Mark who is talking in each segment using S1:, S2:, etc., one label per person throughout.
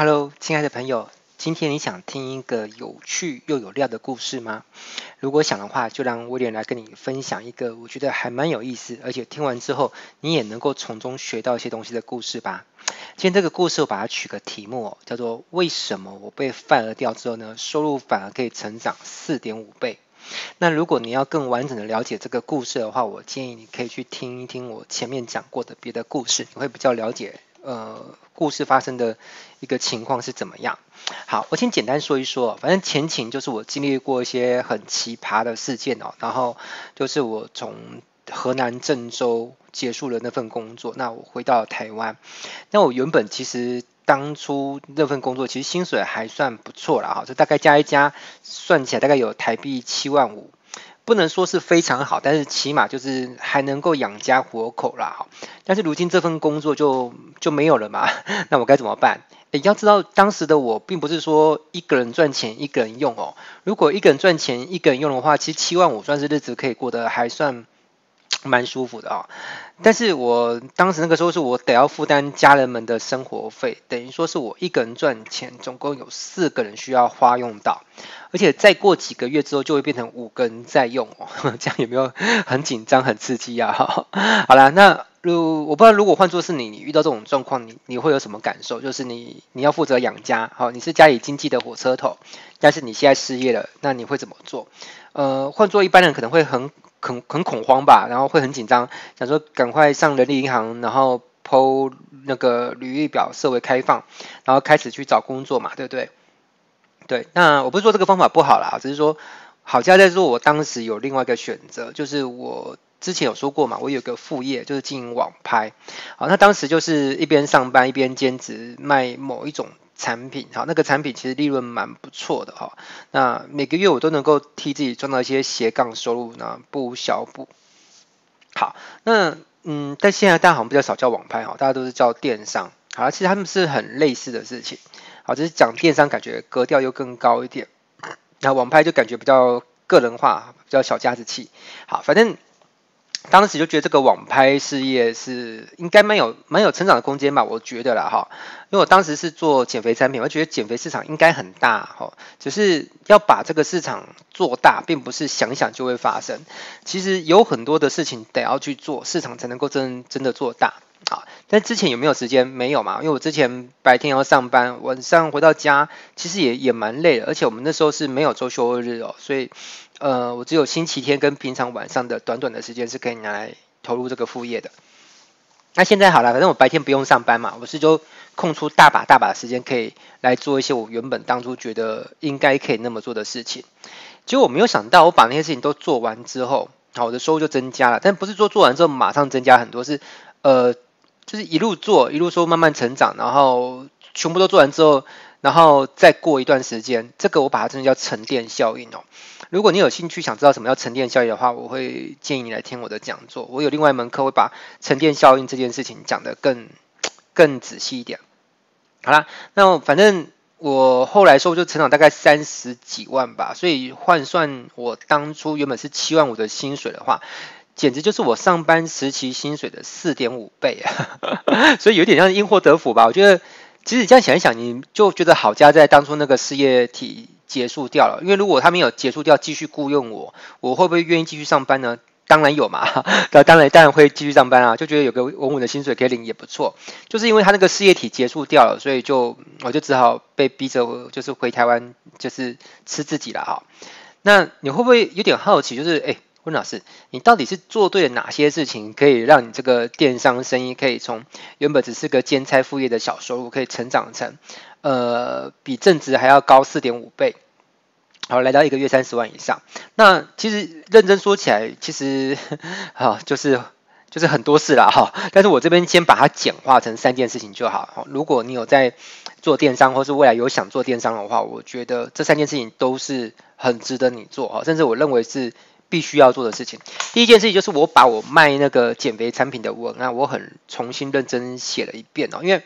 S1: Hello，亲爱的朋友，今天你想听一个有趣又有料的故事吗？如果想的话，就让威廉来跟你分享一个我觉得还蛮有意思，而且听完之后你也能够从中学到一些东西的故事吧。今天这个故事我把它取个题目哦，叫做“为什么我被废了掉之后呢，收入反而可以成长四点五倍”。那如果你要更完整的了解这个故事的话，我建议你可以去听一听我前面讲过的别的故事，你会比较了解。呃，故事发生的一个情况是怎么样？好，我先简单说一说。反正前情就是我经历过一些很奇葩的事件哦，然后就是我从河南郑州结束了那份工作，那我回到台湾。那我原本其实当初那份工作其实薪水还算不错啦，哈，就大概加一加，算起来大概有台币七万五。不能说是非常好，但是起码就是还能够养家活口啦。哈，但是如今这份工作就就没有了嘛，那我该怎么办？你，要知道当时的我并不是说一个人赚钱一个人用哦。如果一个人赚钱一个人用的话，其实七万五算是日子可以过得还算 蛮舒服的啊。但是我当时那个时候是我得要负担家人们的生活费，等于说是我一个人赚钱，总共有四个人需要花用到。而且再过几个月之后，就会变成五个人在用哦，这样有没有很紧张、很刺激啊？好啦，那如我不知道，如果换作是你，你遇到这种状况，你你会有什么感受？就是你你要负责养家，好，你是家里经济的火车头，但是你现在失业了，那你会怎么做？呃，换作一般人可能会很很很恐慌吧，然后会很紧张，想说赶快上人力银行，然后抛那个履历表设为开放，然后开始去找工作嘛，对不对？对，那我不是说这个方法不好啦，只是说好家在说，我当时有另外一个选择，就是我之前有说过嘛，我有个副业就是经营网拍，好，那当时就是一边上班一边兼职卖某一种产品，哈，那个产品其实利润蛮不错的哈，那每个月我都能够替自己赚到一些斜杠收入呢，不小补。好，那嗯，但现在大家好像比较少叫网拍哈，大家都是叫电商，好，其实他们是很类似的事情。好，只是讲电商，感觉格调又更高一点。那网拍就感觉比较个人化，比较小家子气。好，反正当时就觉得这个网拍事业是应该蛮有蛮有成长的空间吧，我觉得啦哈。因为我当时是做减肥产品，我觉得减肥市场应该很大哈。只是要把这个市场做大，并不是想想就会发生。其实有很多的事情得要去做，市场才能够真真的做大。好，但之前有没有时间？没有嘛，因为我之前白天要上班，晚上回到家，其实也也蛮累的，而且我们那时候是没有周休日哦，所以呃，我只有星期天跟平常晚上的短短的时间是可以拿来投入这个副业的。那现在好了，反正我白天不用上班嘛，我是就空出大把大把的时间可以来做一些我原本当初觉得应该可以那么做的事情。结果我没有想到，我把那些事情都做完之后，好，我的收入就增加了，但不是说做完之后马上增加很多，是呃。就是一路做，一路说慢慢成长，然后全部都做完之后，然后再过一段时间，这个我把它真的叫沉淀效应哦。如果你有兴趣想知道什么叫沉淀效应的话，我会建议你来听我的讲座。我有另外一门课会把沉淀效应这件事情讲得更更仔细一点。好啦，那反正我后来收入就成长大概三十几万吧，所以换算我当初原本是七万五的薪水的话。简直就是我上班时期薪水的四点五倍啊！所以有点像因祸得福吧。我觉得，其实这样想一想，你就觉得好家在当初那个事业体结束掉了。因为如果他没有结束掉，继续雇佣我，我会不会愿意继续上班呢？当然有嘛，那 当然当然会继续上班啊，就觉得有个稳稳的薪水可以领也不错。就是因为他那个事业体结束掉了，所以就我就只好被逼着就是回台湾，就是吃自己了哈。那你会不会有点好奇？就是哎。诶温老师，你到底是做对了哪些事情，可以让你这个电商生意可以从原本只是个兼差副业的小收入，可以成长成呃比正职还要高四点五倍，好，来到一个月三十万以上？那其实认真说起来，其实好就是就是很多事啦哈。但是我这边先把它简化成三件事情就好。如果你有在做电商，或是未来有想做电商的话，我觉得这三件事情都是很值得你做哈，甚至我认为是。必须要做的事情，第一件事情就是我把我卖那个减肥产品的文案，我很重新认真写了一遍哦，因为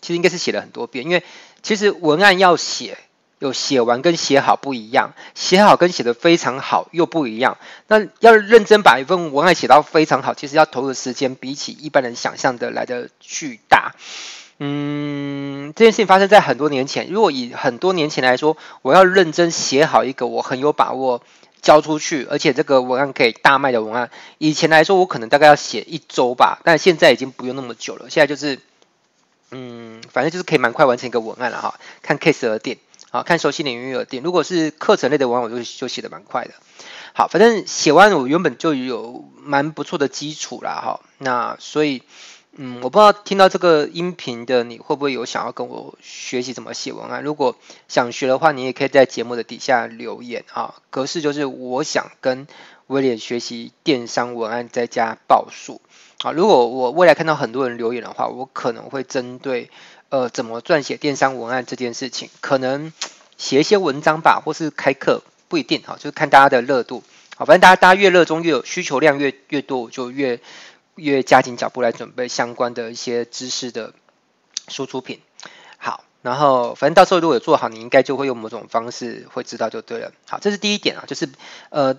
S1: 其实应该是写了很多遍，因为其实文案要写，有写完跟写好不一样，写好跟写得非常好又不一样。那要认真把一份文案写到非常好，其实要投入的时间比起一般人想象的来得巨大。嗯，这件事情发生在很多年前。如果以很多年前来说，我要认真写好一个我很有把握交出去，而且这个文案可以大卖的文案，以前来说我可能大概要写一周吧，但现在已经不用那么久了。现在就是，嗯，反正就是可以蛮快完成一个文案了哈。看 case 而定，好，看熟悉领域而定。如果是课程类的文案，我就就写的蛮快的。好，反正写完我原本就有蛮不错的基础了哈。那所以。嗯，我不知道听到这个音频的你会不会有想要跟我学习怎么写文案？如果想学的话，你也可以在节目的底下留言啊。格式就是我想跟威廉学习电商文案再加报数啊。如果我未来看到很多人留言的话，我可能会针对呃怎么撰写电商文案这件事情，可能写一些文章吧，或是开课，不一定哈，就是看大家的热度。好，反正大家大家越热衷，越有需求量越越多，我就越。越加紧脚步来准备相关的一些知识的输出品。好，然后反正到时候如果有做好，你应该就会用某种方式会知道就对了。好，这是第一点啊，就是呃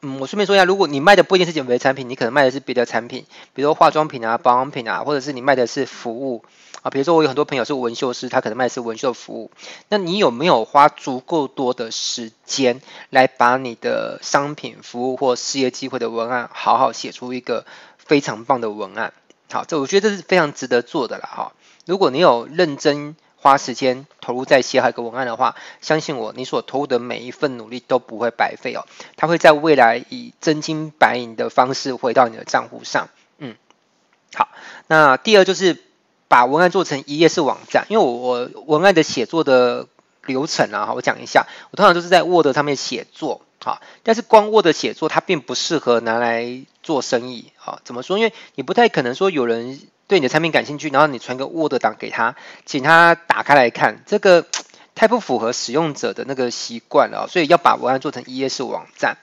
S1: 嗯，我顺便说一下，如果你卖的不一定是减肥产品，你可能卖的是别的产品，比如说化妆品啊、保养品啊，或者是你卖的是服务啊。比如说我有很多朋友是纹绣师，他可能卖的是纹绣服务。那你有没有花足够多的时间来把你的商品、服务或事业机会的文案好好写出一个？非常棒的文案，好，这我觉得这是非常值得做的了哈。如果你有认真花时间投入在写好一个文案的话，相信我，你所投入的每一份努力都不会白费哦，它会在未来以真金白银的方式回到你的账户上。嗯，好，那第二就是把文案做成一页式网站，因为我我文案的写作的流程啊，我讲一下，我通常都是在 Word 上面写作。好，但是光 Word 写作它并不适合拿来做生意。好，怎么说？因为你不太可能说有人对你的产品感兴趣，然后你传个 Word 档给他，请他打开来看，这个太不符合使用者的那个习惯了。所以要把文案做成 ES 网站。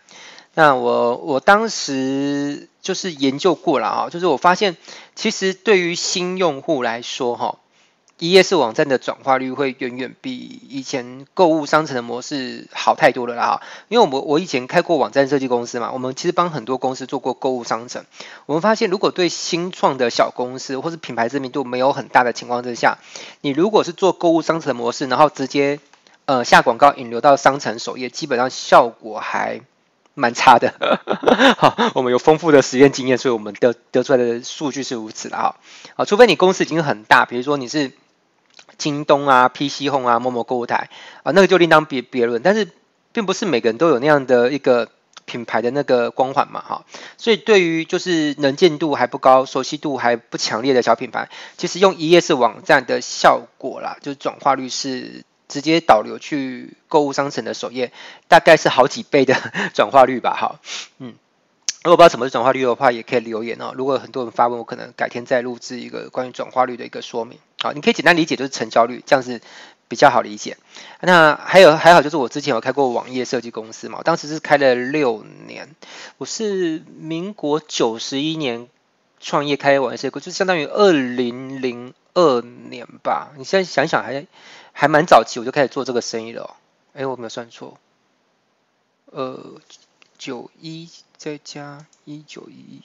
S1: 那我我当时就是研究过了啊，就是我发现其实对于新用户来说，哈。一页式网站的转化率会远远比以前购物商城的模式好太多了啦！哈因为我们我以前开过网站设计公司嘛，我们其实帮很多公司做过购物商城。我们发现，如果对新创的小公司或是品牌知名度没有很大的情况之下，你如果是做购物商城模式，然后直接呃下广告引流到商城首页，基本上效果还蛮差的。好，我们有丰富的实验经验，所以我们得得出来的数据是如此的哈。啊，除非你公司已经很大，比如说你是。京东啊、PC Home 啊、某某购物台啊，那个就另当别别论。但是，并不是每个人都有那样的一个品牌的那个光环嘛，哈。所以，对于就是能见度还不高、熟悉度还不强烈的小品牌，其实用一页式网站的效果啦，就是转化率是直接导流去购物商城的首页，大概是好几倍的 转化率吧，哈，嗯。如果不知道什么是转化率的话，也可以留言哦。如果很多人发问，我可能改天再录制一个关于转化率的一个说明。好，你可以简单理解就是成交率，这样子比较好理解。那还有还好，就是我之前有开过网页设计公司嘛，当时是开了六年。我是民国九十一年创业开网页设计公司，就相当于二零零二年吧。你现在想想还还蛮早期，我就开始做这个生意了哦。哎，我没有算错，呃。九一再加一九一一，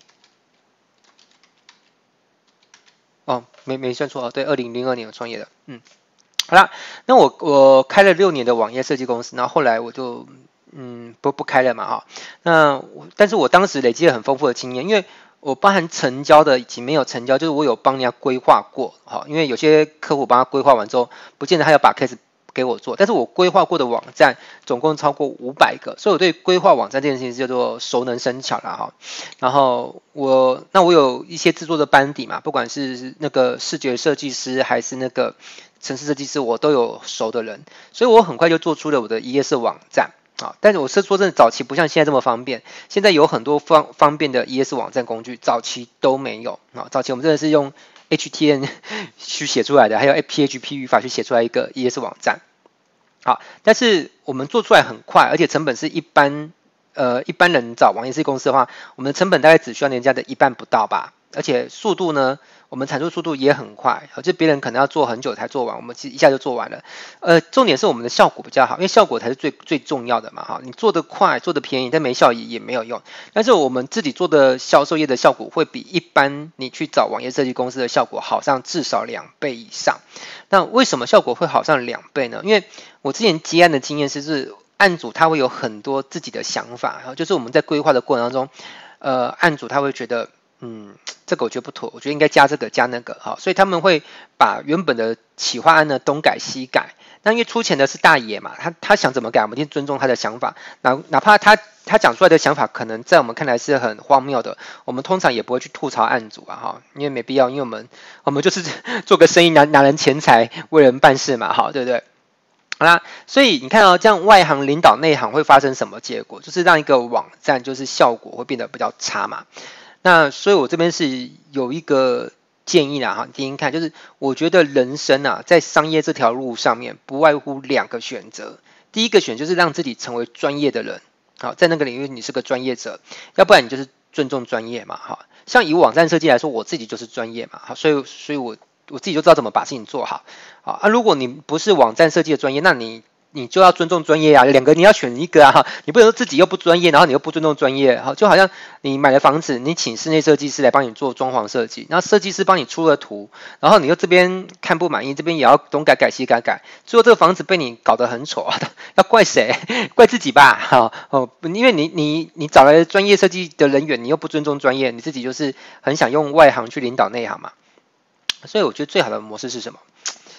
S1: 哦，没没算错啊，对，二零零二年我创业的，嗯，好啦，那我我开了六年的网页设计公司，然后后来我就嗯不不开了嘛哈，那我但是我当时累积了很丰富的经验，因为我包含成交的以及没有成交，就是我有帮人家规划过，哈，因为有些客户帮他规划完之后，不见得他要把 case。给我做，但是我规划过的网站总共超过五百个，所以我对规划网站这件事情叫做熟能生巧了哈。然后我那我有一些制作的班底嘛，不管是那个视觉设计师还是那个城市设计师，我都有熟的人，所以我很快就做出了我的一页式网站啊。但是我是说真的，早期不像现在这么方便，现在有很多方方便的一页式网站工具，早期都没有啊。早期我们真的是用。HTN 去写出来的，还有 PHP 语法去写出来一个 ES 网站，好，但是我们做出来很快，而且成本是一般呃一般人找网页设计公司的话，我们的成本大概只需要人家的一半不到吧，而且速度呢，我们产出速度也很快，就别人可能要做很久才做完，我们其实一下就做完了。呃，重点是我们的效果比较好，因为效果才是最最重要的嘛，哈，你做得快，做得便宜，但没效益也没有用。但是我们自己做的销售业的效果会比一般你去找网页设计公司的效果好上至少两倍以上。那为什么效果会好上两倍呢？因为我之前接案的经验是，是案主他会有很多自己的想法，然后就是我们在规划的过程当中。呃，案主他会觉得，嗯，这个我觉得不妥，我觉得应该加这个加那个，哈，所以他们会把原本的企划案呢东改西改。那因为出钱的是大爷嘛，他他想怎么改，我们一定尊重他的想法。哪哪怕他他讲出来的想法可能在我们看来是很荒谬的，我们通常也不会去吐槽案主啊，哈，因为没必要，因为我们我们就是 做个生意拿拿人钱财为人办事嘛，哈，对不对？好啦，所以你看到、哦、这样外行领导内行会发生什么结果？就是让一个网站就是效果会变得比较差嘛。那所以我这边是有一个建议啦，哈，听听看，就是我觉得人生啊，在商业这条路上面，不外乎两个选择。第一个选就是让自己成为专业的人，好，在那个领域你是个专业者，要不然你就是尊重专业嘛，哈。像以网站设计来说，我自己就是专业嘛，好，所以所以我。我自己就知道怎么把事情做好，好啊。如果你不是网站设计的专业，那你你就要尊重专业啊。两个你要选一个啊，你不能说自己又不专业，然后你又不尊重专业，好，就好像你买了房子，你请室内设计师来帮你做装潢设计，然后设计师帮你出了图，然后你又这边看不满意，这边也要东改改西改改，最后这个房子被你搞得很丑啊，要怪谁？怪自己吧，哈哦，因为你你你找来专业设计的人员，你又不尊重专业，你自己就是很想用外行去领导内行嘛。所以我觉得最好的模式是什么？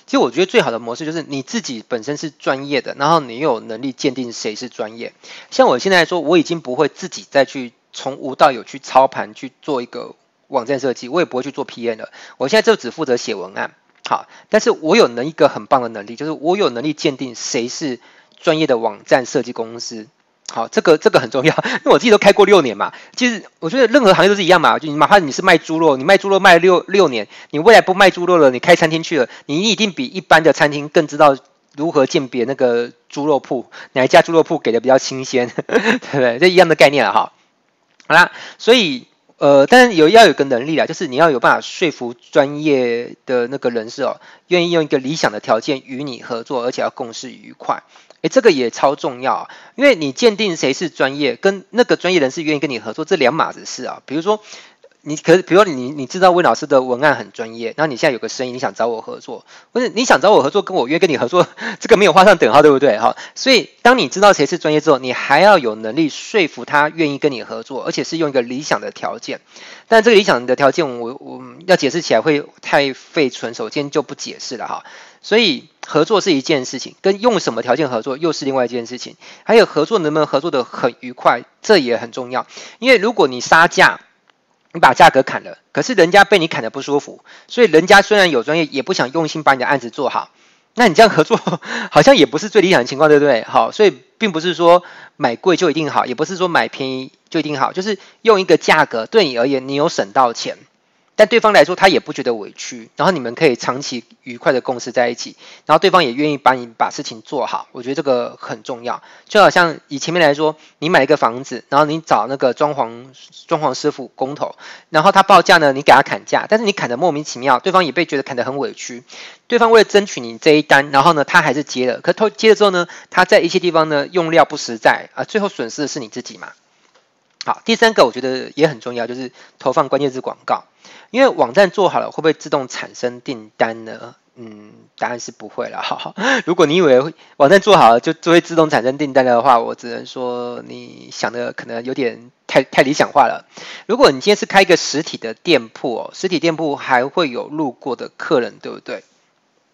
S1: 其实我觉得最好的模式就是你自己本身是专业的，然后你有能力鉴定谁是专业。像我现在说，我已经不会自己再去从无到有去操盘去做一个网站设计，我也不会去做 PM 了。我现在就只负责写文案，好，但是我有能一个很棒的能力，就是我有能力鉴定谁是专业的网站设计公司。好，这个这个很重要，因为我自己都开过六年嘛。其实我觉得任何行业都是一样嘛，就你哪怕你是卖猪肉，你卖猪肉卖六六年，你未来不卖猪肉了，你开餐厅去了，你一定比一般的餐厅更知道如何鉴别那个猪肉铺，哪一家猪肉铺给的比较新鲜，对不对？这一样的概念了哈。好啦，所以呃，但是有要有个能力啦，就是你要有办法说服专业的那个人士哦，愿意用一个理想的条件与你合作，而且要共事愉快。诶，这个也超重要啊，因为你鉴定谁是专业，跟那个专业人士愿意跟你合作，这两码子事啊。比如说。你可，比如说你你知道温老师的文案很专业，然后你现在有个生意，你想找我合作，不是你想找我合作，跟我约跟你合作，这个没有画上等号，对不对？哈，所以当你知道谁是专业之后，你还要有能力说服他愿意跟你合作，而且是用一个理想的条件。但这个理想的条件我，我要解释起来会太费唇舌，今天就不解释了哈。所以合作是一件事情，跟用什么条件合作又是另外一件事情。还有合作能不能合作得很愉快，这也很重要。因为如果你杀价，你把价格砍了，可是人家被你砍得不舒服，所以人家虽然有专业，也不想用心把你的案子做好。那你这样合作好像也不是最理想的情况，对不对？好，所以并不是说买贵就一定好，也不是说买便宜就一定好，就是用一个价格对你而言，你有省到钱。但对方来说，他也不觉得委屈，然后你们可以长期愉快的共事在一起，然后对方也愿意帮你把事情做好，我觉得这个很重要。就好像以前面来说，你买一个房子，然后你找那个装潢装潢师傅工头，然后他报价呢，你给他砍价，但是你砍得莫名其妙，对方也被觉得砍得很委屈。对方为了争取你这一单，然后呢，他还是接了，可他接了之后呢，他在一些地方呢用料不实在啊，最后损失的是你自己嘛。好，第三个我觉得也很重要，就是投放关键字广告。因为网站做好了，会不会自动产生订单呢？嗯，答案是不会了。哈，如果你以为网站做好了就就会自动产生订单的话，我只能说你想的可能有点太太理想化了。如果你今天是开一个实体的店铺哦，实体店铺还会有路过的客人，对不对？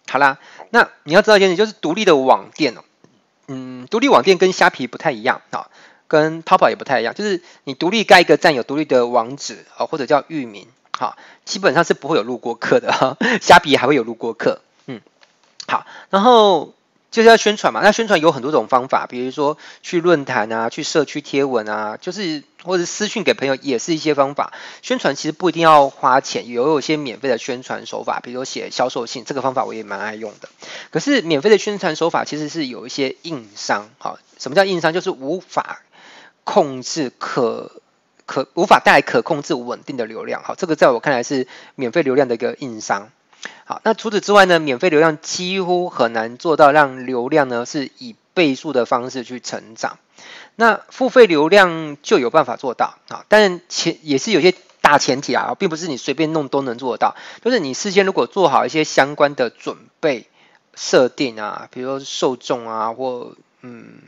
S1: 好啦，那你要知道一件事，就是独立的网店哦，嗯，独立网店跟虾皮不太一样啊，跟淘宝也不太一样，就是你独立盖一个站，有独立的网址啊，或者叫域名。好，基本上是不会有路过客的哈，虾皮还会有路过客，嗯，好，然后就是要宣传嘛，那宣传有很多种方法，比如说去论坛啊，去社区贴文啊，就是或者私讯给朋友也是一些方法。宣传其实不一定要花钱，有有些免费的宣传手法，比如说写销售信，这个方法我也蛮爱用的。可是免费的宣传手法其实是有一些硬伤，好，什么叫硬伤？就是无法控制可。可无法带来可控制稳定的流量。好，这个在我看来是免费流量的一个硬伤。好，那除此之外呢，免费流量几乎很难做到让流量呢是以倍数的方式去成长。那付费流量就有办法做到啊，但前也是有些大前提啊，并不是你随便弄都能做得到。就是你事先如果做好一些相关的准备设定啊，比如说受众啊，或嗯，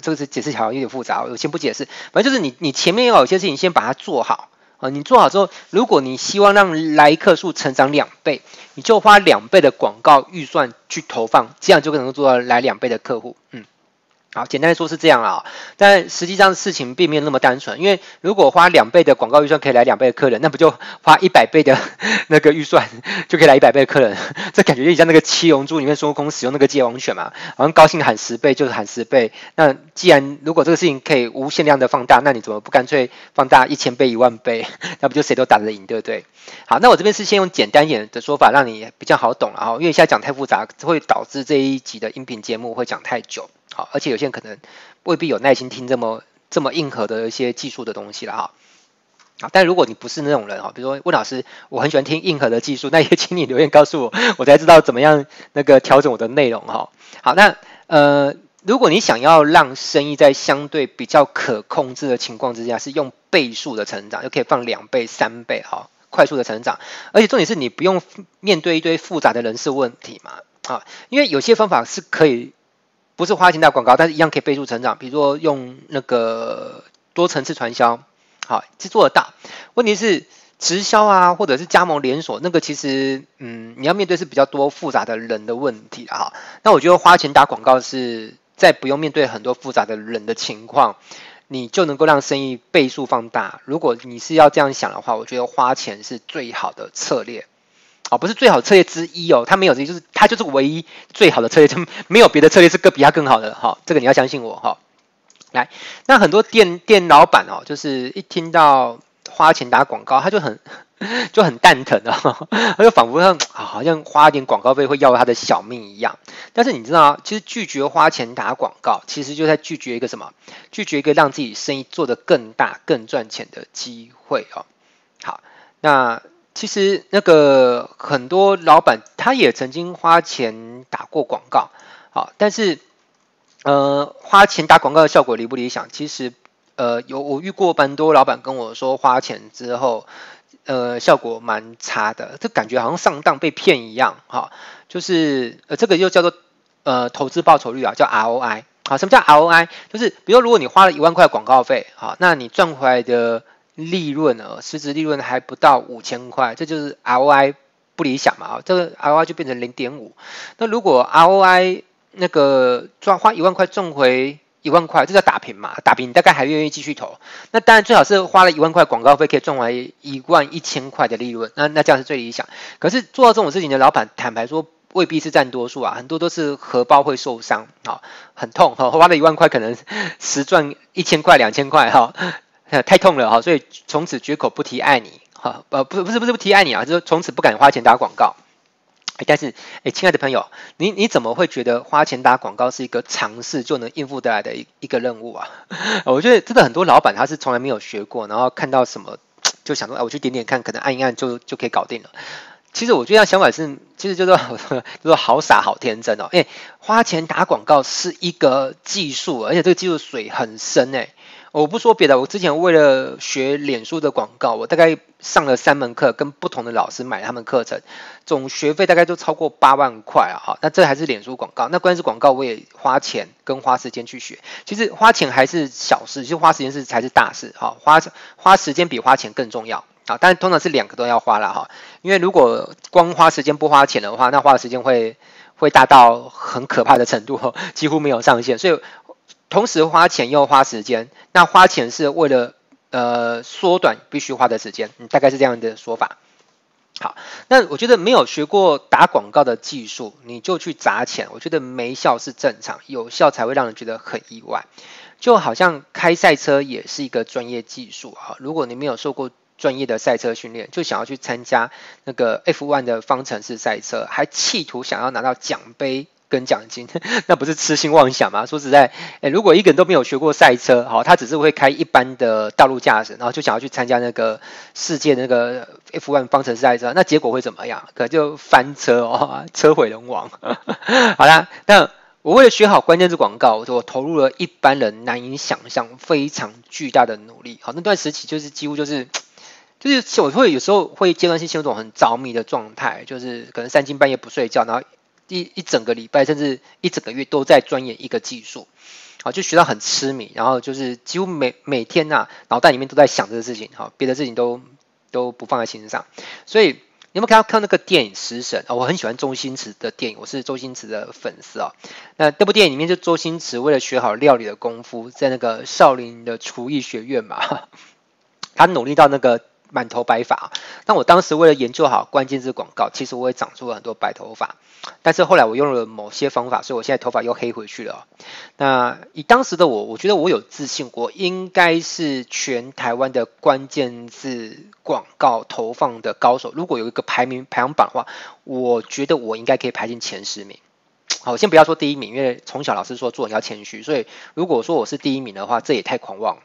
S1: 这个是解释起来有点复杂，我先不解释。反正就是你你前面要有些事情先把它做好啊，你做好之后，如果你希望让来客数成长两倍，你就花两倍的广告预算去投放，这样就可能做到来两倍的客户，嗯。好，简单来说是这样啊，但实际上事情并没有那么单纯，因为如果花两倍的广告预算可以来两倍的客人，那不就花一百倍的 那个预算就可以来一百倍的客人？这感觉就像那个七龙珠里面孙悟空使用那个界王拳嘛，好像高兴喊十倍就是喊十倍。那既然如果这个事情可以无限量的放大，那你怎么不干脆放大一千倍、一万倍？那不就谁都打得赢，对不对？好，那我这边是先用简单一点的说法，让你比较好懂了哈，因为现在讲太复杂，会导致这一集的音频节目会讲太久。而且有些人可能未必有耐心听这么这么硬核的一些技术的东西了哈。好，但如果你不是那种人哈，比如说温老师，我很喜欢听硬核的技术，那也请你留言告诉我，我才知道怎么样那个调整我的内容哈。好，那呃，如果你想要让生意在相对比较可控制的情况之下，是用倍数的成长，就可以放两倍、三倍哈，快速的成长，而且重点是你不用面对一堆复杂的人事问题嘛啊，因为有些方法是可以。不是花钱打广告，但是一样可以倍数成长。比如说用那个多层次传销，好，是做得到。问题是直销啊，或者是加盟连锁，那个其实，嗯，你要面对是比较多复杂的人的问题啊。哈，那我觉得花钱打广告是在不用面对很多复杂的人的情况，你就能够让生意倍数放大。如果你是要这样想的话，我觉得花钱是最好的策略。哦，不是最好的策略之一哦，它没有之一，就是它就是唯一最好的策略，就没有别的策略是更比它更好的哈、哦。这个你要相信我哈、哦。来，那很多店店老板哦，就是一听到花钱打广告，他就很就很蛋疼哦，他就仿佛像好像花一点广告费会要他的小命一样。但是你知道，其实拒绝花钱打广告，其实就在拒绝一个什么？拒绝一个让自己生意做得更大、更赚钱的机会哦。好，那。其实那个很多老板他也曾经花钱打过广告，好，但是呃花钱打广告的效果理不理想？其实呃有我遇过蛮多老板跟我说花钱之后呃效果蛮差的，这感觉好像上当被骗一样，哈，就是呃这个又叫做呃投资报酬率啊，叫 ROI，好，什么叫 ROI？就是比如如果你花了一万块广告费，好，那你赚回来的。利润呢，实质利润还不到五千块，这就是 ROI 不理想嘛啊，这个 ROI 就变成零点五。那如果 ROI 那个赚花一万块赚回一万块，这叫打平嘛？打平你大概还愿意继续投。那当然最好是花了一万块广告费可以赚回一万一千块的利润，那那这样是最理想。可是做到这种事情的老板，坦白说未必是占多数啊，很多都是荷包会受伤啊，很痛哈，花了一万块可能实赚一千块两千块哈。太痛了哈，所以从此绝口不提爱你哈，呃，不是不是不是不提爱你啊，就是从此不敢花钱打广告。但是，哎，亲爱的朋友，你你怎么会觉得花钱打广告是一个尝试就能应付得来的一一个任务啊？我觉得真的很多老板他是从来没有学过，然后看到什么就想说，哎，我去点点看，可能按一按就就可以搞定了。其实我觉得想法是，其实就是 就是好傻好天真哦。哎，花钱打广告是一个技术，而且这个技术水很深哎。我不说别的，我之前为了学脸书的广告，我大概上了三门课，跟不同的老师买他们课程，总学费大概都超过八万块啊！哈，那这还是脸书广告，那关键是广告我也花钱跟花时间去学。其实花钱还是小事，其实花时间是才是大事。哈，花花时间比花钱更重要啊！但是通常是两个都要花了哈，因为如果光花时间不花钱的话，那花的时间会会大到很可怕的程度，几乎没有上限，所以。同时花钱又花时间，那花钱是为了呃缩短必须花的时间，嗯，大概是这样的说法。好，那我觉得没有学过打广告的技术，你就去砸钱，我觉得没效是正常，有效才会让人觉得很意外。就好像开赛车也是一个专业技术啊，如果你没有受过专业的赛车训练，就想要去参加那个 F1 的方程式赛车，还企图想要拿到奖杯。跟奖金，那不是痴心妄想吗？说实在，诶，如果一个人都没有学过赛车，好，他只是会开一般的道路驾驶，然后就想要去参加那个世界那个 F1 方程式赛车，那结果会怎么样？可能就翻车哦，车毁人亡。好啦，那我为了学好关键字广告，我投入了一般人难以想象非常巨大的努力。好，那段时期就是几乎就是。就是我会有时候会阶段性陷入一种很着迷的状态，就是可能三更半夜不睡觉，然后一一整个礼拜甚至一整个月都在钻研一个技术，好，就学到很痴迷，然后就是几乎每每天呐、脑袋里面都在想这个事情，好，别的事情都都不放在心上。所以你有没有看到看那个电影《食神》啊？我很喜欢周星驰的电影，我是周星驰的粉丝啊。那这部电影里面就周星驰为了学好料理的功夫，在那个少林的厨艺学院嘛，他努力到那个。满头白发，但我当时为了研究好关键字广告，其实我也长出了很多白头发。但是后来我用了某些方法，所以我现在头发又黑回去了。那以当时的我，我觉得我有自信，我应该是全台湾的关键字广告投放的高手。如果有一个排名排行榜的话，我觉得我应该可以排进前十名。好，先不要说第一名，因为从小老师说做人要谦虚，所以如果说我是第一名的话，这也太狂妄。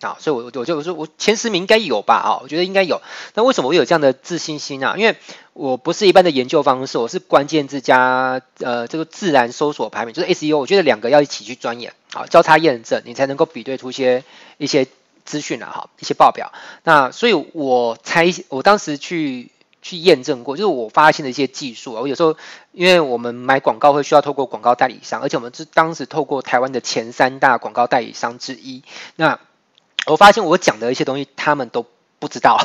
S1: 啊，所以我，我我就我说我前十名应该有吧？啊，我觉得应该有。那为什么我有这样的自信心啊？因为我不是一般的研究方式，我是关键字加呃这个自然搜索排名，就是 SEO。我觉得两个要一起去钻研，啊，交叉验证，你才能够比对出一些一些资讯啊，哈，一些报表。那所以我猜，我当时去去验证过，就是我发现的一些技术啊。我有时候因为我们买广告会需要透过广告代理商，而且我们是当时透过台湾的前三大广告代理商之一，那。我发现我讲的一些东西，他们都不知道。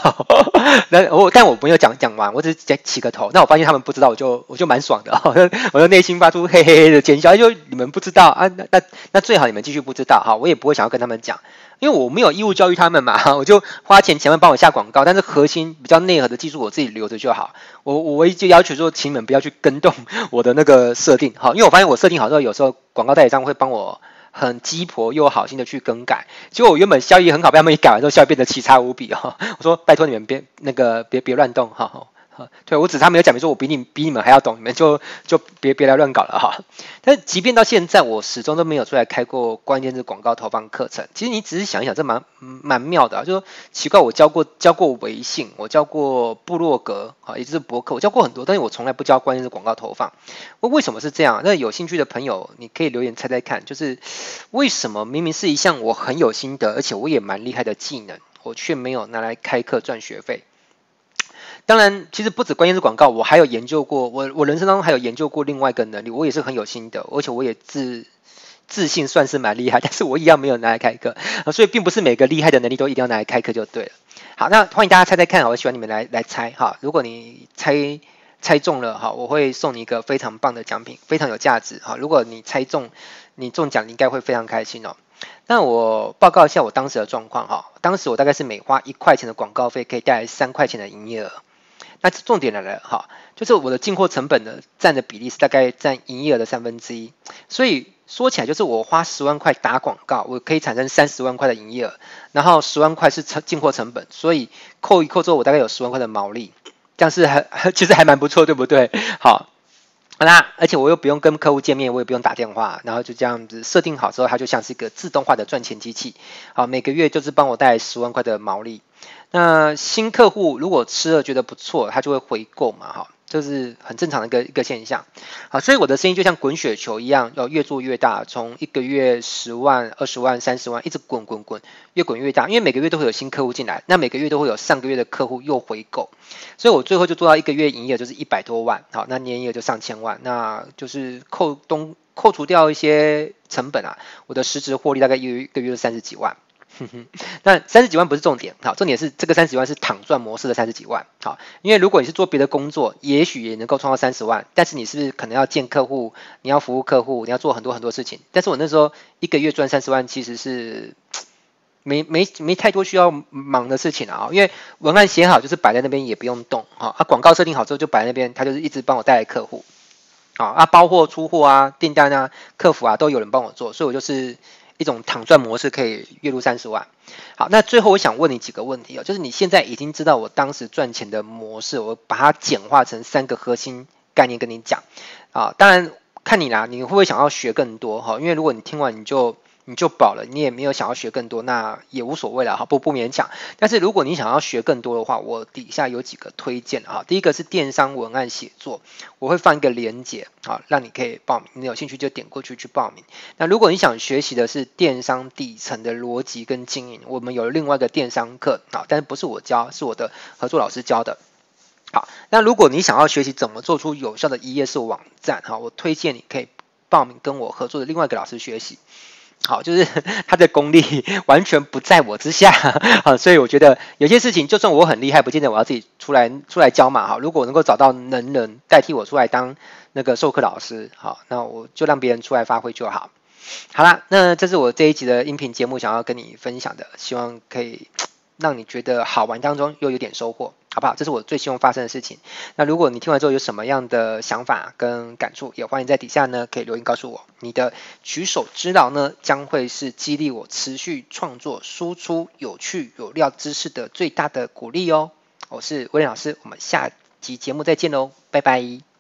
S1: 那我但我没有讲讲完，我只是在起个头。那我发现他们不知道，我就我就蛮爽的。我就内心发出嘿嘿嘿的尖叫，就你们不知道啊？那那那最好你们继续不知道哈，我也不会想要跟他们讲，因为我没有义务教育他们嘛。我就花钱请他们帮我下广告，但是核心比较内核的技术我自己留着就好。我我唯一就要求说，请你们不要去跟动我的那个设定，好，因为我发现我设定好之后，有时候广告代理商会帮我。很鸡婆又好心的去更改，结果我原本效益很好，被他们一改完之后，效益变得奇差无比哈。我说拜托你们别那个别别乱动哈。对，我只是他没有讲明说，我比你比你们还要懂，你们就就别别来乱搞了哈。但即便到现在，我始终都没有出来开过关键字广告投放课程。其实你只是想一想，这蛮蛮妙的啊。就说奇怪，我教过教过微信，我教过部落格啊，也就是博客，我教过很多，但是我从来不教关键字广告投放。为为什么是这样？那有兴趣的朋友，你可以留言猜猜看，就是为什么明明是一项我很有心得，而且我也蛮厉害的技能，我却没有拿来开课赚学费？当然，其实不止关键是广告，我还有研究过，我我人生当中还有研究过另外一个能力，我也是很有心得，而且我也自自信算是蛮厉害，但是我一样没有拿来开课，所以并不是每个厉害的能力都一定要拿来开课就对了。好，那欢迎大家猜猜看，我喜欢你们来来猜哈，如果你猜猜中了哈，我会送你一个非常棒的奖品，非常有价值哈。如果你猜中，你中奖你应该会非常开心哦。那我报告一下我当时的状况哈，当时我大概是每花一块钱的广告费可以带来三块钱的营业额。那重点来了哈，就是我的进货成本呢，占的比例是大概占营业额的三分之一，所以说起来就是我花十万块打广告，我可以产生三十万块的营业额，然后十万块是成进货成本，所以扣一扣之后，我大概有十万块的毛利，这样是还 其实还蛮不错，对不对？好，好啦，而且我又不用跟客户见面，我也不用打电话，然后就这样子设定好之后，它就像是一个自动化的赚钱机器，好，每个月就是帮我带十万块的毛利。那新客户如果吃了觉得不错，他就会回购嘛，哈，就是很正常的一个一个现象。好，所以我的生意就像滚雪球一样，要越做越大，从一个月十万、二十万、三十万，一直滚滚滚，越滚越大。因为每个月都会有新客户进来，那每个月都会有上个月的客户又回购，所以我最后就做到一个月营业额就是一百多万，好，那年营业额就上千万，那就是扣东扣除掉一些成本啊，我的实质获利大概一一个月三十几万。哼哼，那三十几万不是重点，好，重点是这个三十几万是躺赚模式的三十几万，好，因为如果你是做别的工作，也许也能够创造三十万，但是你是不是可能要见客户，你要服务客户，你要做很多很多事情，但是我那时候一个月赚三十万，其实是没没没太多需要忙的事情啊，因为文案写好就是摆在那边也不用动，哈，啊，广告设定好之后就摆在那边，他就是一直帮我带来客户，啊，啊，包货出货啊，订单啊，客服啊都有人帮我做，所以我就是。一种躺赚模式可以月入三十万。好，那最后我想问你几个问题哦，就是你现在已经知道我当时赚钱的模式，我把它简化成三个核心概念跟你讲啊。当然，看你啦，你会不会想要学更多哈？因为如果你听完你就你就饱了，你也没有想要学更多，那也无所谓了哈，不不勉强。但是如果你想要学更多的话，我底下有几个推荐哈。第一个是电商文案写作，我会放一个链接啊，让你可以报名。你有兴趣就点过去去报名。那如果你想学习的是电商底层的逻辑跟经营，我们有另外一个电商课啊，但是不是我教，是我的合作老师教的。好，那如果你想要学习怎么做出有效的一页式网站哈，我推荐你可以报名跟我合作的另外一个老师学习。好，就是 他的功力完全不在我之下，啊，所以我觉得有些事情，就算我很厉害，不见得我要自己出来出来教嘛，哈。如果能够找到能人代替我出来当那个授课老师，好，那我就让别人出来发挥就好。好啦，那这是我这一集的音频节目想要跟你分享的，希望可以让你觉得好玩当中又有点收获。好不好？这是我最希望发生的事情。那如果你听完之后有什么样的想法跟感触，也欢迎在底下呢可以留言告诉我。你的举手之劳呢，将会是激励我持续创作、输出有趣有料知识的最大的鼓励哦。我是威廉老师，我们下集节目再见喽，拜拜。